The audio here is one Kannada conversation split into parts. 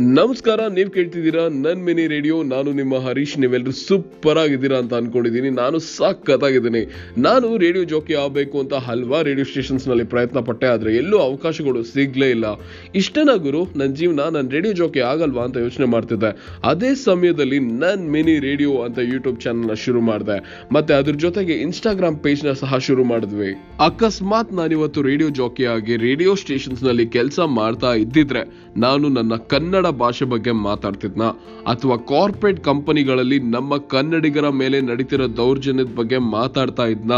ನಮಸ್ಕಾರ, ನೀವು ಕೇಳ್ತಿದ್ದೀರಾ ನನ್ ಮಿನಿ ರೇಡಿಯೋ. ನಾನು ನಿಮ್ಮ ಹರೀಶ್ ನೀವೆಲ್ಲರೂ ಸೂಪರ್ ಆಗಿದ್ದೀರಾ ಅಂತ ಅನ್ಕೊಂಡಿದ್ದೀನಿ. ನಾನು ಸಾಕತ್ತಾಗಿದ್ದೀನಿ. ನಾನು ರೇಡಿಯೋ ಜೋಕಿ ಆಗಬೇಕು ಅಂತ ಹಲ್ವಾ ರೇಡಿಯೋ ಸ್ಟೇಷನ್ಸ್ನಲ್ಲಿ ಪ್ರಯತ್ನ ಪಟ್ಟೆ, ಆದ್ರೆ ಎಲ್ಲೂ ಅವಕಾಶಗಳು ಸಿಗ್ಲೇ ಇಲ್ಲ. ಇಷ್ಟನ ಗುರು? ನನ್ನ ಜೀವನ, ನಾನು ರೇಡಿಯೋ ಜೋಕಿ ಆಗಲ್ವಾ ಅಂತ ಯೋಚನೆ ಮಾಡ್ತಿದ್ದೆ. ಅದೇ ಸಮಯದಲ್ಲಿ ನನ್ ಮಿನಿ ರೇಡಿಯೋ ಅಂತ ಯೂಟ್ಯೂಬ್ ಚಾನಲ್ನ ಶುರು ಮಾಡಿದೆ. ಮತ್ತೆ ಅದ್ರ ಜೊತೆಗೆ ಇನ್ಸ್ಟಾಗ್ರಾಮ್ ಪೇಜ್ನ ಸಹ ಶುರು ಮಾಡಿದ್ವಿ. ಅಕಸ್ಮಾತ್ ನಾನಿವತ್ತು ರೇಡಿಯೋ ಜಾಕಿ ಆಗಿ ರೇಡಿಯೋ ಸ್ಟೇಷನ್ಸ್ನಲ್ಲಿ ಕೆಲಸ ಮಾಡ್ತಾ ಇದ್ದಿದ್ರೆ, ನಾನು ನನ್ನ ಕನ್ನಡ ಭಾಷೆ ಬಗ್ಗೆ ಮಾತಾಡ್ತಿದ್ನ. ಅಥವಾ ಕಾರ್ಪೊರೇಟ್ ಕಂಪನಿಗಳಲ್ಲಿ ನಮ್ಮ ಕನ್ನಡಿಗರ ಮೇಲೆ ನಡೀತಿರೋ ದೌರ್ಜನ್ಯದ ಬಗ್ಗೆ ಮಾತಾಡ್ತಾ ಇದ್ನ.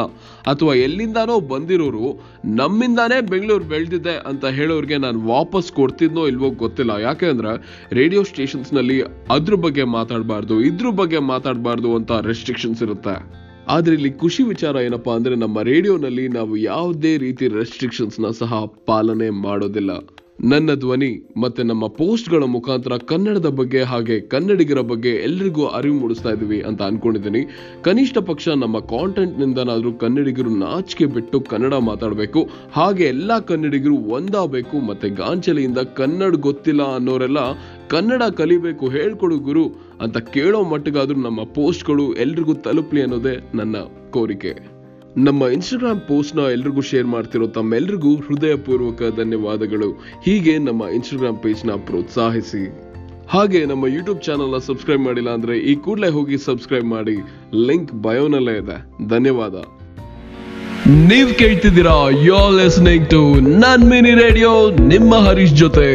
ಅಥವಾ ಎಲ್ಲಿಂದಾನೋ ಬಂದಿರೋರು, ನಮ್ಮಿಂದಾನೇ ಬೆಂಗಳೂರು ಬೆಳೆದಿದೆ ಅಂತ ಹೇಳೋರಿಗೆ ನಾನು ವಾಪಸ್ ಕೊಡ್ತಿದ್ನೋ ಇಲ್ವೋ ಗೊತ್ತಿಲ್ಲ. ಯಾಕೆ ಅಂದ್ರೆ ರೇಡಿಯೋ ಸ್ಟೇಷನ್ಸ್ನಲ್ಲಿ ಅದ್ರ ಬಗ್ಗೆ ಮಾತಾಡಬಾರ್ದು, ಇದ್ರ ಬಗ್ಗೆ ಮಾತಾಡಬಾರ್ದು ಅಂತ ರೆಸ್ಟ್ರಿಕ್ಷನ್ಸ್ ಇರುತ್ತೆ. ಆದ್ರೆ ಇಲ್ಲಿ ಖುಷಿ ವಿಚಾರ ಏನಪ್ಪಾ ಅಂದ್ರೆ ನಮ್ಮ ರೇಡಿಯೋನಲ್ಲಿ ನಾವು ಯಾವುದೇ ರೀತಿ ರೆಸ್ಟ್ರಿಕ್ಷನ್ಸ್ನ ಸಹ ಪಾಲನೆ ಮಾಡೋದಿಲ್ಲ. ನನ್ನ ಧ್ವನಿ ಮತ್ತೆ ನಮ್ಮ ಪೋಸ್ಟ್ಗಳ ಮುಖಾಂತರ ಕನ್ನಡದ ಬಗ್ಗೆ ಹಾಗೆ ಕನ್ನಡಿಗರ ಬಗ್ಗೆ ಎಲ್ಲರಿಗೂ ಅರಿವು ಮೂಡಿಸ್ತಾ ಇದ್ದೀವಿ ಅಂತ ಅನ್ಕೊಂಡಿದ್ದೀನಿ. ಕನಿಷ್ಠ ಪಕ್ಷ ನಮ್ಮ ಕಾಂಟೆಂಟ್ ನಿಂದನಾದ್ರೂ ಕನ್ನಡಿಗರು ನಾಚಿಕೆ ಬಿಟ್ಟು ಕನ್ನಡ ಮಾತಾಡಬೇಕು. ಹಾಗೆ ಎಲ್ಲಾ ಕನ್ನಡಿಗರು ಒಂದಾಗಬೇಕು ಮತ್ತೆ ಗಾಂಚಲಿಯಿಂದ ಕನ್ನಡ ಗೊತ್ತಿಲ್ಲ ಅನ್ನೋರೆಲ್ಲ ಕನ್ನಡ ಕಲಿಬೇಕು ಹೇಳ್ಕೊಡು ಗುರು ಅಂತ ಕೇಳೋ ಮಟ್ಟಿಗಾದ್ರೂ ನಮ್ಮ ಪೋಸ್ಟ್ಗಳು ಎಲ್ರಿಗೂ ತಲುಪಲಿ ಅನ್ನೋದೇ ನನ್ನ ಕೋರಿಕೆ. ನಮ್ಮ ಇನ್ಸ್ಟಾಗ್ರಾಮ್ ಪೋಸ್ಟ್ನ ಎಲ್ರಿಗೂ ಶೇರ್ ಮಾಡ್ತಿರೋ ತಮ್ಮೆಲ್ರಿಗೂ ಹೃದಯಪೂರ್ವಕ ಧನ್ಯವಾದಗಳು. ಹೀಗೆ ನಮ್ಮ ಇನ್ಸ್ಟಾಗ್ರಾಮ್ ಪೇಜ್ನ ಪ್ರೋತ್ಸಾಹಿಸಿ. ಹಾಗೆ ನಮ್ಮ ಯೂಟ್ಯೂಬ್ ಚಾನಲ್ನ ಸಬ್ಸ್ಕ್ರೈಬ್ ಮಾಡಿಲ್ಲ ಅಂದ್ರೆ ಈ ಕೂಡಲೇ ಹೋಗಿ ಸಬ್ಸ್ಕ್ರೈಬ್ ಮಾಡಿ. ಲಿಂಕ್ ಬಯೋನಲ್ಲೇ ಇದೆ. ಧನ್ಯವಾದ. ನೀವ್ ಕೇಳ್ತಿದ್ದೀರಾ ಯೋ ಲಿಸ್ನಿಂಗ್ ಟು ನನ್ ಮಿನಿ ರೇಡಿಯೋ ನಿಮ್ಮ ಹರೀಶ್ ಜೊತೆ.